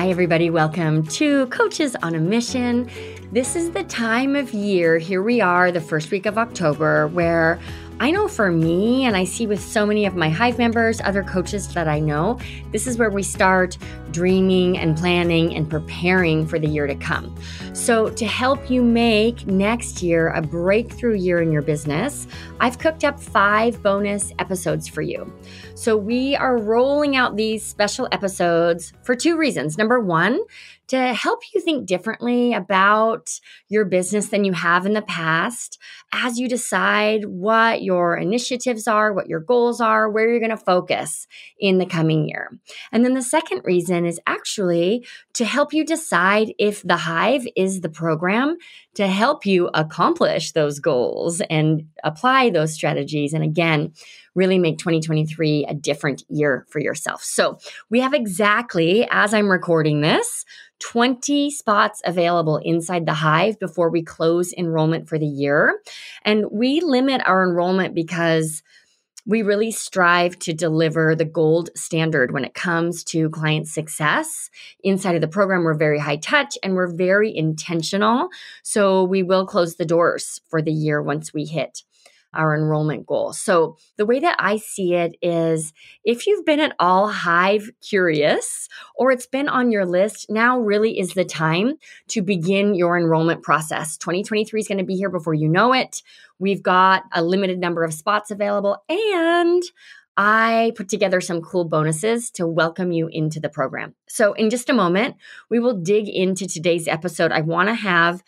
Hi, everybody. Welcome to Coaches on a Mission. This is the time of year. Here we are, the first week of October, where I know for me, and I see with so many of my Hive members, other coaches that I know, this is where we start dreaming and planning and preparing for the year to come. So, to help you make next year a breakthrough year in your business, I've cooked up five bonus episodes for you. So, we are rolling out these special episodes for two reasons. Number one, to help you think differently about your business than you have in the past as you decide what your initiatives are, what your goals are, where you're going to focus in the coming year. And then the second reason is actually to help you decide if the Hive is the program to help you accomplish those goals and apply those strategies. And again, really make 2023 a different year for yourself. So we have exactly, as I'm recording this, 20 spots available inside the Hive before we close enrollment for the year. And we limit our enrollment because we really strive to deliver the gold standard when it comes to client success. Inside of the program, we're very high touch and we're very intentional. So we will close the doors for the year once we hit our enrollment goal. So, the way that I see it is if you've been at all Hive curious or it's been on your list, now really is the time to begin your enrollment process. 2023 is going to be here before you know it. We've got a limited number of spots available and I put together some cool bonuses to welcome you into the program. So, in just a moment, we will dig into today's episode. I want to have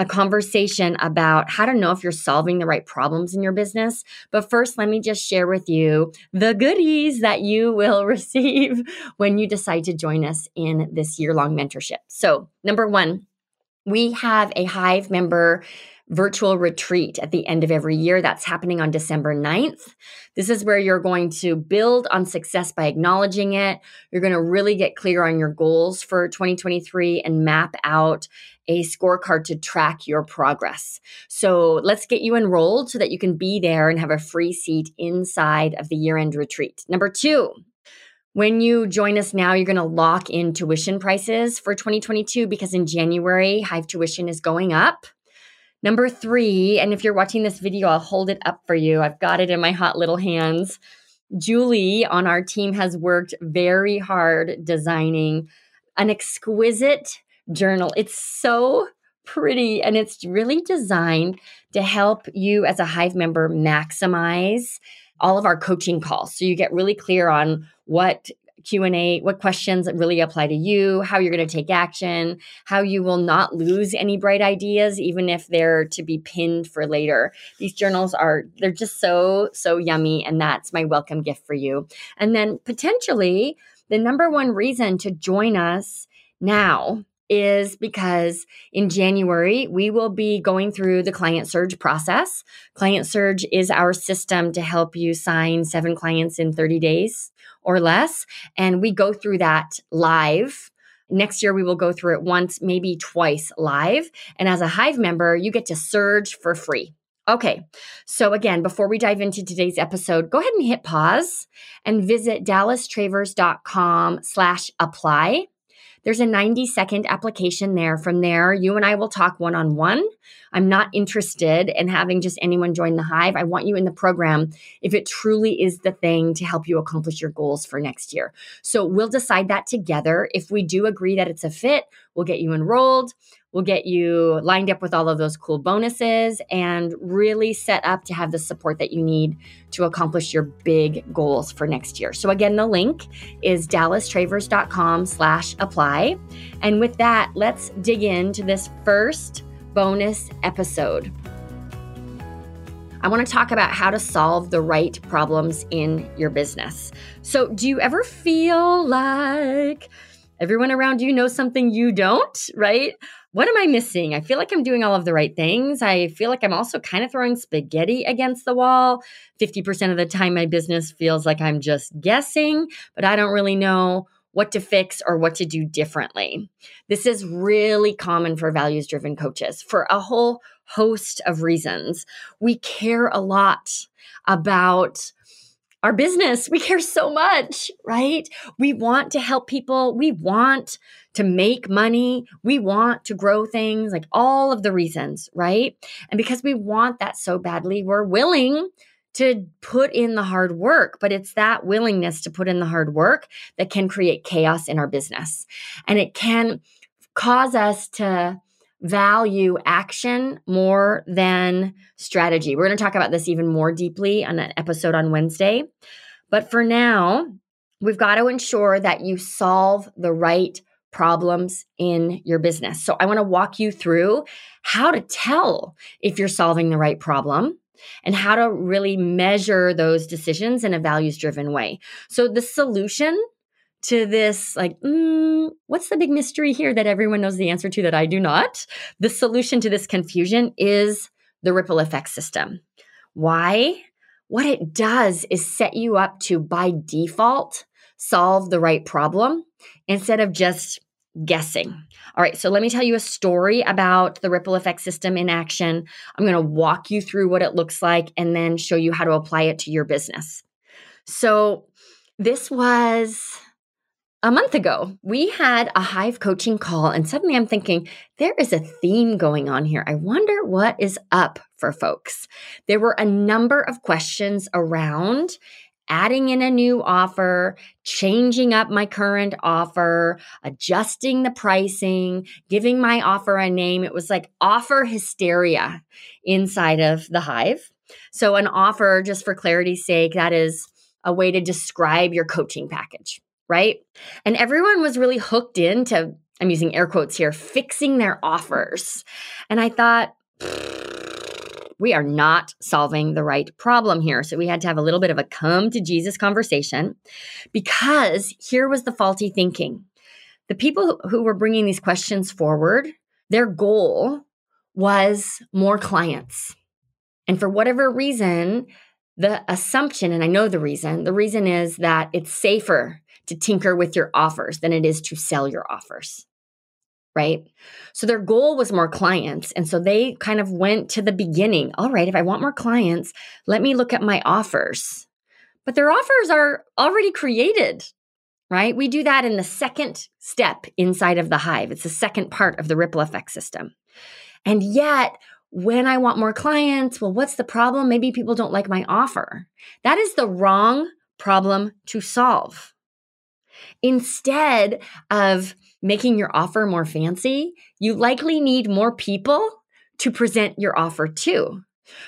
a conversation about how to know if you're solving the right problems in your business. But first, let me just share with you the goodies that you will receive when you decide to join us in this year long mentorship. So, number one, we have a Hive member virtual retreat at the end of every year. That's happening on December 9th. This is where you're going to build on success by acknowledging it. You're going to really get clear on your goals for 2023 and map out a scorecard to track your progress. So let's get you enrolled so that you can be there and have a free seat inside of the year end retreat. Number two, when you join us now, you're going to lock in tuition prices for 2022 because in January, Hive tuition is going up. Number three, and if you're watching this video, I'll hold it up for you. I've got it in my hot little hands. Julie on our team has worked very hard designing an exquisite journal. It's so pretty and it's really designed to help you as a Hive member maximize all of our coaching calls. So you get really clear on what Q&A, what questions really apply to you, how you're going to take action, how you will not lose any bright ideas even if they're to be pinned for later. These journals are they're just so so yummy and that's my welcome gift for you. And then potentially the number one reason to join us now is because in January, we will be going through the Client Surge process. Client Surge is our system to help you sign seven clients in 30 days or less. And we go through that live. Next year, we will go through it once, maybe twice live. And as a Hive member, you get to surge for free. Okay, so again, before we dive into today's episode, go ahead and hit pause and visit dallastravers.com slash apply. There's a 90 second application there. From there, you and I will talk one on one. I'm not interested in having just anyone join the Hive. I want you in the program if it truly is the thing to help you accomplish your goals for next year. So we'll decide that together. If we do agree that it's a fit, we'll get you enrolled. We'll get you lined up with all of those cool bonuses and really set up to have the support that you need to accomplish your big goals for next year. So again, the link is dallastravers.com slash apply. And with that, let's dig into this first bonus episode. I want to talk about how to solve the right problems in your business. So, do you ever feel like everyone around you knows something you don't, right? what am I missing? I feel like I'm doing all of the right things. I feel like I'm also kind of throwing spaghetti against the wall. 50% of the time, my business feels like I'm just guessing, but I don't really know what to fix or what to do differently. This is really common for values driven coaches for a whole host of reasons. We care a lot about our business. We care so much, right? We want to help people. We want to make money. We want to grow things, like all of the reasons, right? And because we want that so badly, we're willing to put in the hard work, but it's that willingness to put in the hard work that can create chaos in our business. And it can cause us to value action more than strategy. We're going to talk about this even more deeply on an episode on Wednesday. But for now, we've got to ensure that you solve the right problems in your business. So I want to walk you through how to tell if you're solving the right problem and how to really measure those decisions in a values driven way. So the solution to this, like, mm, what's the big mystery here that everyone knows the answer to that I do not? The solution to this confusion is the ripple effect system. Why? What it does is set you up to, by default, solve the right problem instead of just guessing. All right, so let me tell you a story about the ripple effect system in action. I'm going to walk you through what it looks like and then show you how to apply it to your business. So, this was a month ago. We had a Hive coaching call, and suddenly I'm thinking, there is a theme going on here. I wonder what is up for folks. There were a number of questions around adding in a new offer, changing up my current offer, adjusting the pricing, giving my offer a name. It was like offer hysteria inside of the hive. So, an offer, just for clarity's sake, that is a way to describe your coaching package, right? And everyone was really hooked into, I'm using air quotes here, fixing their offers. And I thought, we are not solving the right problem here. So we had to have a little bit of a come to Jesus conversation because here was the faulty thinking. The people who were bringing these questions forward, their goal was more clients. And for whatever reason, the assumption, and I know the reason, the reason is that it's safer to tinker with your offers than it is to sell your offers right? So their goal was more clients. And so they kind of went to the beginning. All right, if I want more clients, let me look at my offers. But their offers are already created, right? We do that in the second step inside of the hive. It's the second part of the ripple effect system. And yet, when I want more clients, well, what's the problem? Maybe people don't like my offer. That is the wrong problem to solve. Instead of making your offer more fancy, you likely need more people to present your offer to.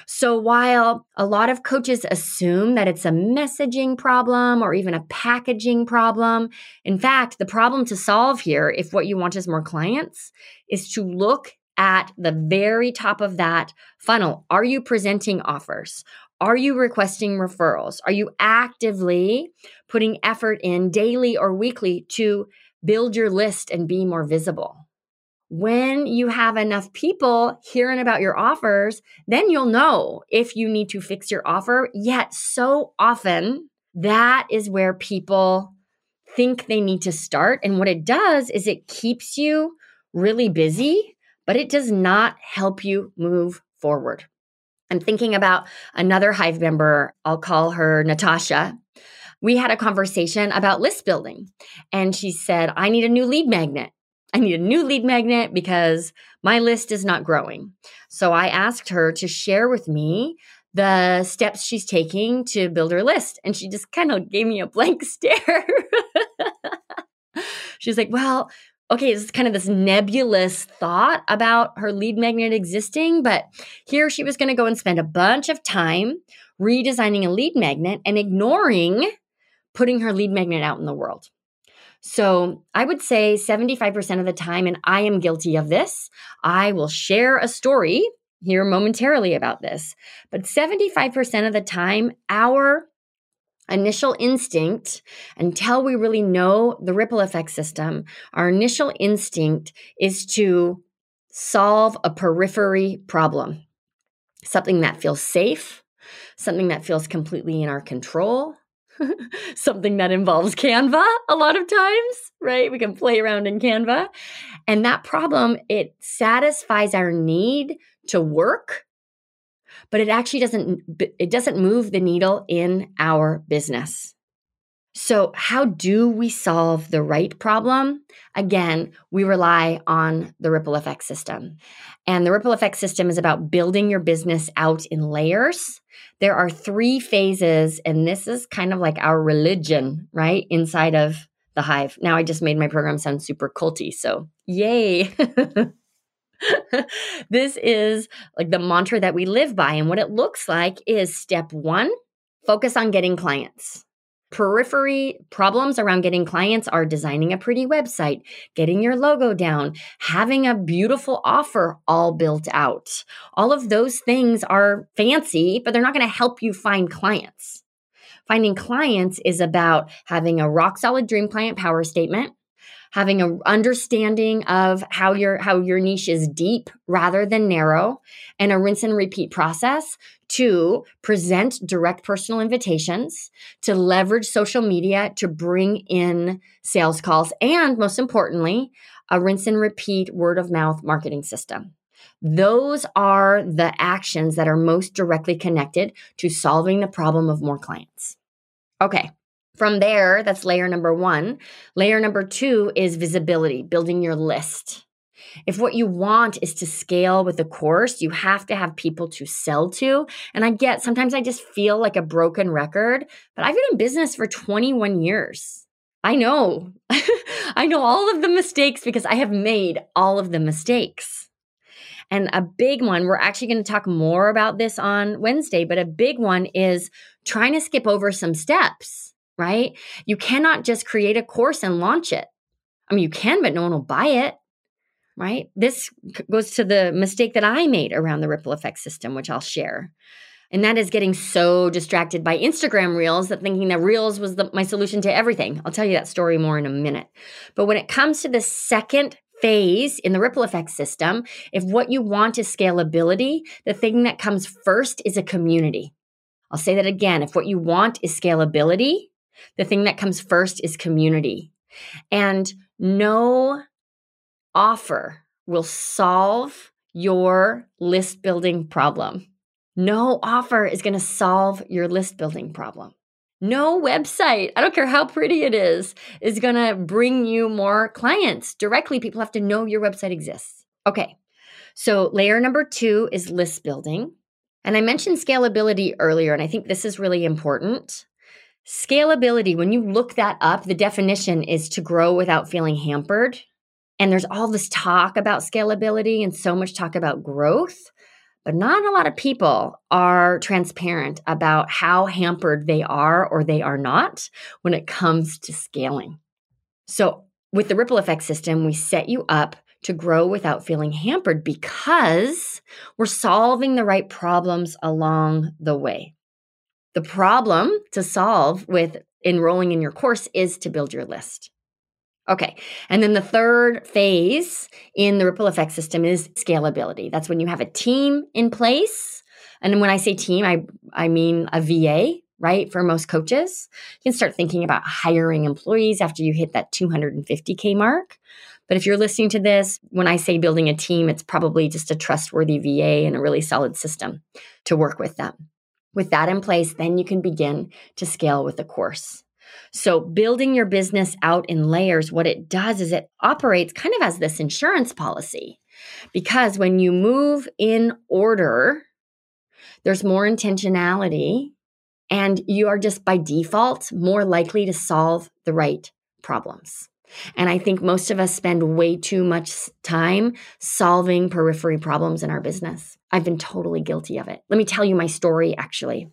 So, while a lot of coaches assume that it's a messaging problem or even a packaging problem, in fact, the problem to solve here, if what you want is more clients, is to look at the very top of that funnel. Are you presenting offers? Are you requesting referrals? Are you actively putting effort in daily or weekly to build your list and be more visible. When you have enough people hearing about your offers, then you'll know if you need to fix your offer. Yet, so often, that is where people think they need to start. And what it does is it keeps you really busy, but it does not help you move forward. I'm thinking about another Hive member, I'll call her Natasha we had a conversation about list building. And she said, I need a new lead magnet. I need a new lead magnet because my list is not growing. So I asked her to share with me the steps she's taking to build her list. And she just kind of gave me a blank stare. she's like, Well, okay, it's kind of this nebulous thought about her lead magnet existing. But here she was going to go and spend a bunch of time redesigning a lead magnet and ignoring putting her lead magnet out in the world. So I would say 75% of the time, and I am guilty of this, I will share a story here momentarily about this. But 75% of the time, our initial instinct, until we really know the ripple effect system, our initial instinct is to solve a periphery problem, something that feels safe, something that feels completely in our control, something that involves Canva a lot of times, right? We can play around in Canva. And that problem, it satisfies our need to work, but it actually doesn't it doesn't move the needle in our business. So, how do we solve the right problem? Again, we rely on the ripple effect system. And the ripple effect system is about building your business out in layers. There are three phases, and this is kind of like our religion, right? Inside of the hive. Now, I just made my program sound super culty. So, yay. this is like the mantra that we live by. And what it looks like is step one, focus on getting clients. Periphery problems around getting clients are designing a pretty website, getting your logo down, having a beautiful offer all built out. All of those things are fancy, but they're not going to help you find clients. Finding clients is about having a rock solid dream client power statement, having an understanding of how your how your niche is deep rather than narrow and a rinse and repeat process to present direct personal invitations to leverage social media to bring in sales calls and most importantly a rinse and repeat word of mouth marketing system. Those are the actions that are most directly connected to solving the problem of more clients. Okay from there, that's layer number one. Layer number two is visibility, building your list. If what you want is to scale with a course, you have to have people to sell to. And I get sometimes I just feel like a broken record, but I've been in business for 21 years. I know. I know all of the mistakes because I have made all of the mistakes. And a big one, we're actually going to talk more about this on Wednesday, but a big one is trying to skip over some steps right? You cannot just create a course and launch it. I mean, you can, but no one will buy it, right? This goes to the mistake that I made around the ripple effect system, which I'll share. And that is getting so distracted by Instagram reels that thinking that reels was the, my solution to everything. I'll tell you that story more in a minute. But when it comes to the second phase in the ripple effect system, if what you want is scalability, the thing that comes first is a community. I'll say that again. If what you want is scalability, the thing that comes first is community. And no offer will solve your list building problem. No offer is going to solve your list building problem. No website, I don't care how pretty it is, is going to bring you more clients directly. People have to know your website exists. Okay, so layer number two is list building. And I mentioned scalability earlier, and I think this is really important. Scalability, when you look that up, the definition is to grow without feeling hampered. And there's all this talk about scalability and so much talk about growth, but not a lot of people are transparent about how hampered they are or they are not when it comes to scaling. So, with the ripple effect system, we set you up to grow without feeling hampered because we're solving the right problems along the way. The problem to solve with enrolling in your course is to build your list. Okay. And then the third phase in the ripple effect system is scalability. That's when you have a team in place. And when I say team, I, I mean a VA, right? For most coaches, you can start thinking about hiring employees after you hit that 250K mark. But if you're listening to this, when I say building a team, it's probably just a trustworthy VA and a really solid system to work with them. With that in place, then you can begin to scale with the course. So, building your business out in layers, what it does is it operates kind of as this insurance policy. Because when you move in order, there's more intentionality, and you are just by default more likely to solve the right problems. And I think most of us spend way too much time solving periphery problems in our business. I've been totally guilty of it. Let me tell you my story, actually.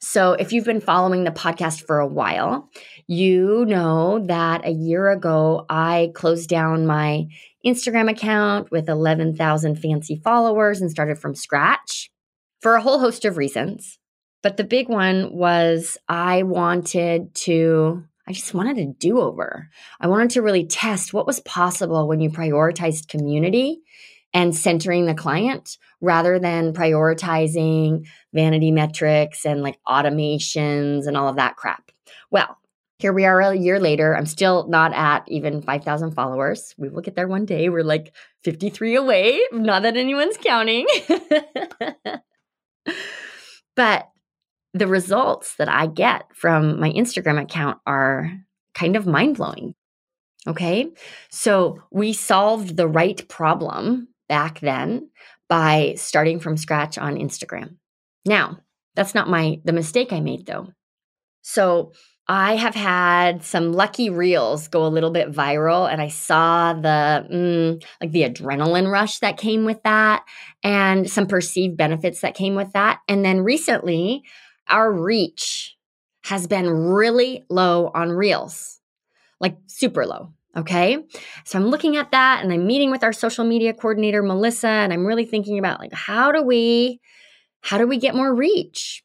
So, if you've been following the podcast for a while, you know that a year ago I closed down my Instagram account with 11,000 fancy followers and started from scratch for a whole host of reasons. But the big one was I wanted to I just wanted a do over. I wanted to really test what was possible when you prioritized community and centering the client rather than prioritizing vanity metrics and like automations and all of that crap. Well, here we are a year later. I'm still not at even 5,000 followers. We will get there one day. We're like 53 away. Not that anyone's counting. But the results that I get from my Instagram account are kind of mind blowing. Okay. So we solved the right problem back then by starting from scratch on Instagram. Now, that's not my the mistake I made though. So I have had some lucky reels go a little bit viral, and I saw the mm, like the adrenaline rush that came with that, and some perceived benefits that came with that. And then recently, our reach has been really low on reels, like super low. Okay. So I'm looking at that and I'm meeting with our social media coordinator, Melissa, and I'm really thinking about like, how do we, how do we get more reach?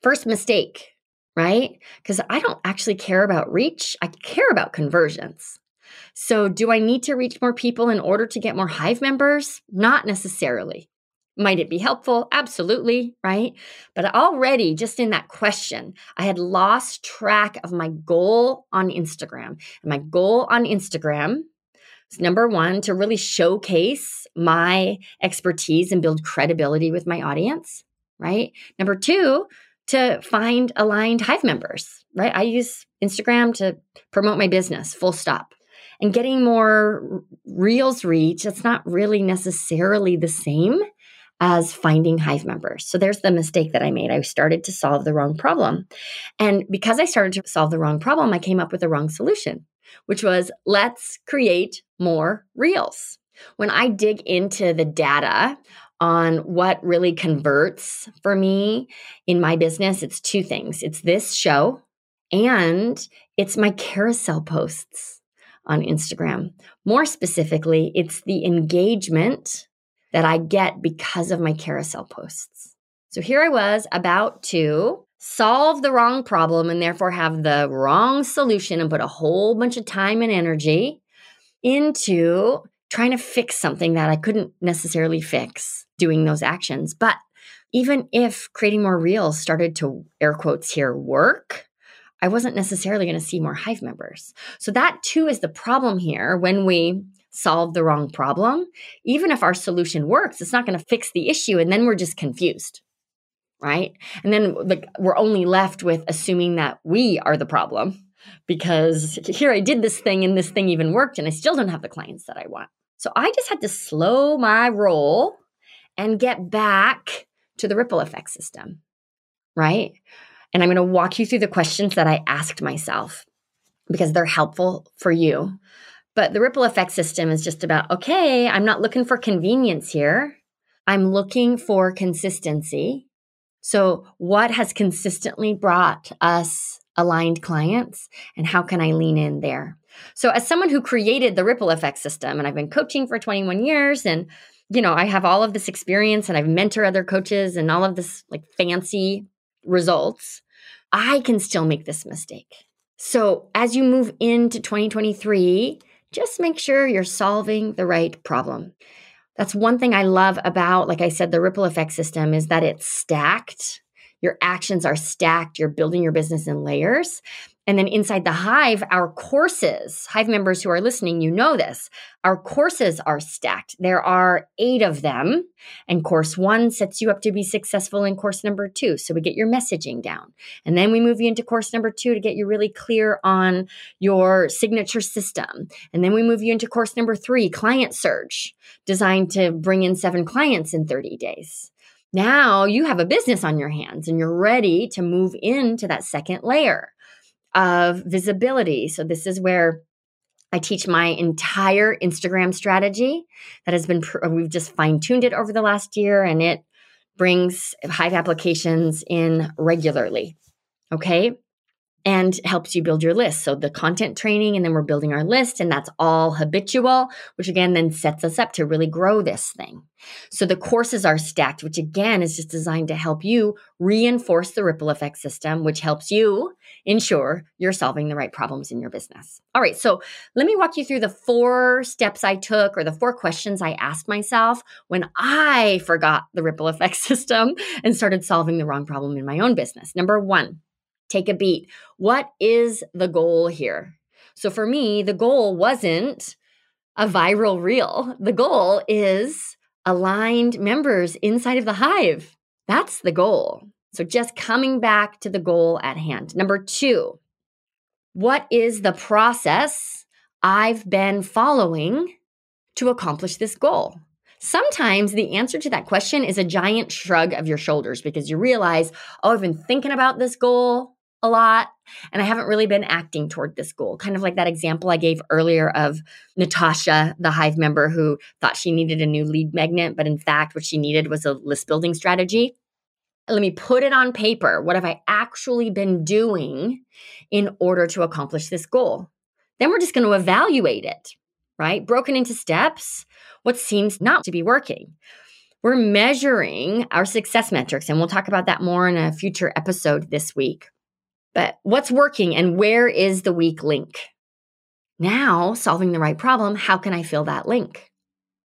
First mistake, right? Because I don't actually care about reach. I care about conversions. So do I need to reach more people in order to get more Hive members? Not necessarily. Might it be helpful? Absolutely, right? But already, just in that question, I had lost track of my goal on Instagram. And my goal on Instagram is number one, to really showcase my expertise and build credibility with my audience, right? Number two, to find aligned Hive members, right? I use Instagram to promote my business, full stop. And getting more Reels reach, it's not really necessarily the same as finding Hive members. So there's the mistake that I made. I started to solve the wrong problem. And because I started to solve the wrong problem, I came up with the wrong solution, which was let's create more reels. When I dig into the data on what really converts for me in my business, it's two things it's this show and it's my carousel posts on Instagram. More specifically, it's the engagement that I get because of my carousel posts. So here I was about to solve the wrong problem and therefore have the wrong solution and put a whole bunch of time and energy into trying to fix something that I couldn't necessarily fix doing those actions. But even if creating more reels started to air quotes here work, I wasn't necessarily going to see more Hive members. So that too is the problem here when we solve the wrong problem, even if our solution works, it's not going to fix the issue. And then we're just confused. Right. And then like we're only left with assuming that we are the problem because here I did this thing and this thing even worked and I still don't have the clients that I want. So I just had to slow my roll and get back to the ripple effect system. Right. And I'm going to walk you through the questions that I asked myself because they're helpful for you but the ripple effect system is just about okay, I'm not looking for convenience here. I'm looking for consistency. So, what has consistently brought us aligned clients, and how can I lean in there? So, as someone who created the ripple effect system, and I've been coaching for 21 years, and you know, I have all of this experience and I've mentored other coaches and all of this like fancy results, I can still make this mistake. So, as you move into 2023, just make sure you're solving the right problem. That's one thing I love about, like I said, the ripple effect system is that it's stacked. Your actions are stacked. You're building your business in layers. And then inside the Hive, our courses, Hive members who are listening, you know this. Our courses are stacked. There are eight of them. And course one sets you up to be successful in course number two. So we get your messaging down. And then we move you into course number two to get you really clear on your signature system. And then we move you into course number three, client surge, designed to bring in seven clients in 30 days. Now you have a business on your hands and you're ready to move into that second layer of visibility. So, this is where I teach my entire Instagram strategy that has been, uh, we've just fine tuned it over the last year and it brings Hive applications in regularly. Okay and helps you build your list. So the content training, and then we're building our list, and that's all habitual, which again then sets us up to really grow this thing. So the courses are stacked, which again is just designed to help you reinforce the ripple effect system, which helps you ensure you're solving the right problems in your business. All right, so let me walk you through the four steps I took or the four questions I asked myself when I forgot the ripple effect system and started solving the wrong problem in my own business. Number one, take a beat. What is the goal here? So for me, the goal wasn't a viral reel. The goal is aligned members inside of the hive. That's the goal. So just coming back to the goal at hand. Number two, what is the process I've been following to accomplish this goal? Sometimes the answer to that question is a giant shrug of your shoulders because you realize, oh, I've been thinking about this goal a lot and I haven't really been acting toward this goal. Kind of like that example I gave earlier of Natasha, the Hive member who thought she needed a new lead magnet, but in fact, what she needed was a list building strategy. Let me put it on paper. What have I actually been doing in order to accomplish this goal? Then we're just going to evaluate it, right? Broken into steps, what seems not to be working. We're measuring our success metrics, and we'll talk about that more in a future episode this week. But what's working and where is the weak link? Now, solving the right problem, how can I fill that link?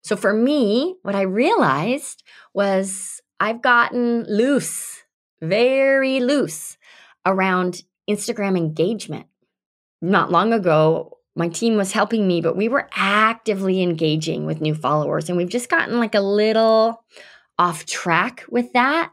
So for me, what I realized was I've gotten loose, very loose around Instagram engagement. Not long ago, my team was helping me, but we were actively engaging with new followers. And we've just gotten like a little off track with that.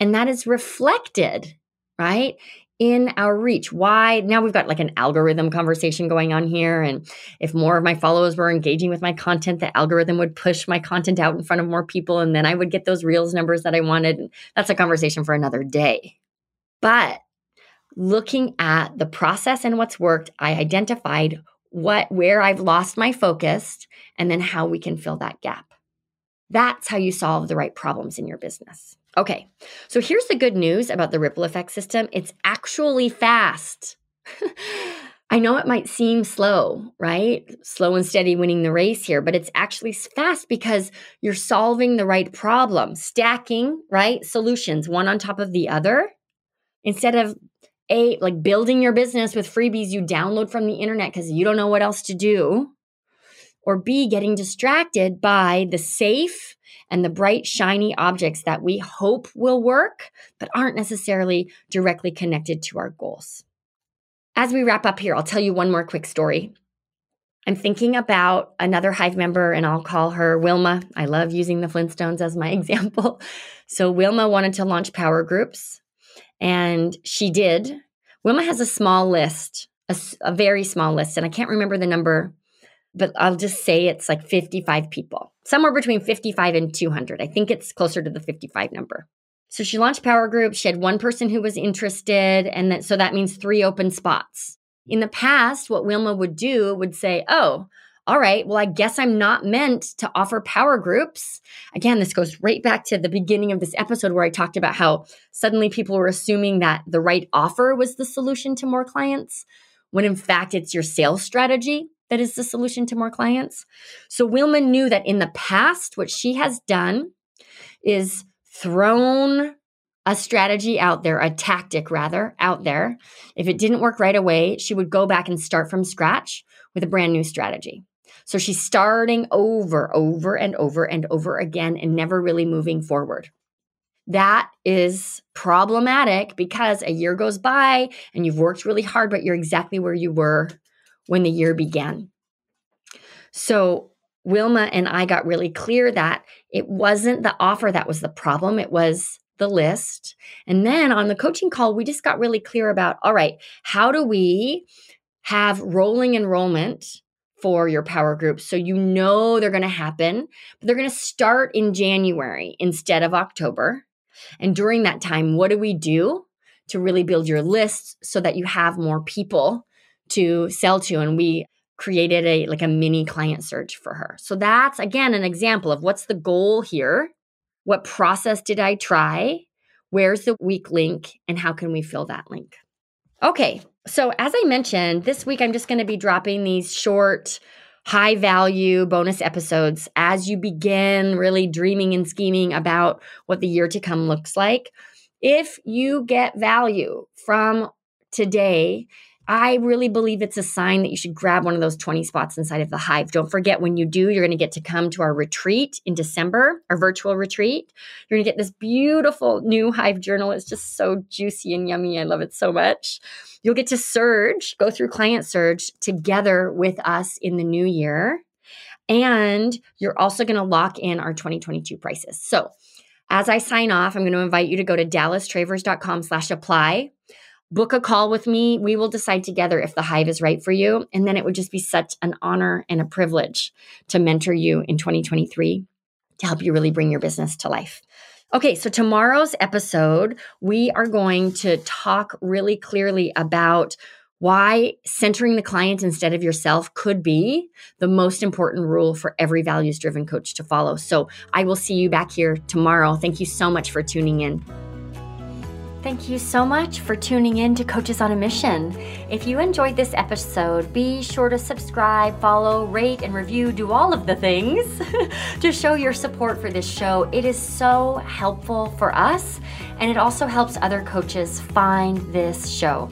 And that is reflected, right, in our reach. Why? Now we've got like an algorithm conversation going on here. And if more of my followers were engaging with my content, the algorithm would push my content out in front of more people. And then I would get those reels numbers that I wanted. That's a conversation for another day. But looking at the process and what's worked, I identified what where I've lost my focus and then how we can fill that gap. That's how you solve the right problems in your business. Okay, so here's the good news about the ripple effect system it's actually fast. I know it might seem slow, right? Slow and steady winning the race here, but it's actually fast because you're solving the right problem, stacking, right? Solutions one on top of the other instead of a like building your business with freebies you download from the internet because you don't know what else to do or b getting distracted by the safe and the bright shiny objects that we hope will work but aren't necessarily directly connected to our goals as we wrap up here i'll tell you one more quick story I'm thinking about another Hive member, and I'll call her Wilma. I love using the Flintstones as my example. So, Wilma wanted to launch power groups. And she did. Wilma has a small list, a, a, very small list, and I can't remember the number, but I'll just say it's like 55 people, somewhere between 55 and 200. I think it's closer to the 55 number. So she launched Power Group. She had one person who was interested, and that, so that means three open spots. In the past, what Wilma would do would say, Oh, all right, well, I guess I'm not meant to offer power groups. Again, this goes right back to the beginning of this episode where I talked about how suddenly people were assuming that the right offer was the solution to more clients, when in fact it's your sales strategy that is the solution to more clients. So Wilma knew that in the past, what she has done is thrown a strategy out there, a tactic rather, out there. If it didn't work right away, she would go back and start from scratch with a brand new strategy. So she's starting over, over and over and over again and never really moving forward. That is problematic because a year goes by and you've worked really hard, but you're exactly where you were when the year began. So Wilma and I got really clear that it wasn't the offer that was the problem, it was the list. And then on the coaching call, we just got really clear about all right, how do we have rolling enrollment for your power groups. So you know they're going to happen, but they're going to start in January instead of October. And during that time, what do we do to really build your list so that you have more people to sell to? And we created a like a mini client surge for her. So that's again an example of what's the goal here? What process did I try? Where's the weak link and how can we fill that link? Okay, so, as I mentioned, this week I'm just going to be dropping these short, high value bonus episodes as you begin really dreaming and scheming about what the year to come looks like. If you get value from today, I really believe it's a sign that you should grab one of those 20 spots inside of the hive. Don't forget when you do, you're going to get to come to our retreat in December, our virtual retreat. You're going to get this beautiful new hive journal. It's just so juicy and yummy. I love it so much. You'll get to surge, go through client surge together with us in the new year. And you're also going to lock in our 2022 prices. So As I sign off, I'm going to invite you to go to dallastravers.com slash apply. Book a call with me. We will decide together if the hive is right for you. And then it would just be such an honor and a privilege to mentor you in 2023 to help you really bring your business to life. Okay, so tomorrow's episode, we are going to talk really clearly about why centering the client instead of yourself could be the most important rule for every values driven coach to follow. So I will see you back here tomorrow. Thank you so much for tuning in. Thank you so much for tuning in to Coaches on a Mission. If you enjoyed this episode, be sure to subscribe, follow, rate, and review. Do all of the things to show your support for this show. It is so helpful for us, and it also helps other coaches find this show.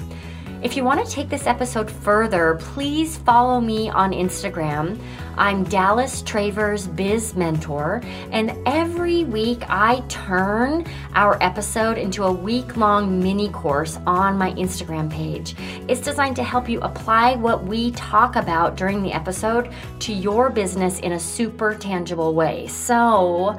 If you want to take this episode further, please follow me on Instagram. I'm Dallas Travers Biz Mentor, and every week I turn our episode into a week long mini course on my Instagram page. It's designed to help you apply what we talk about during the episode to your business in a super tangible way. So,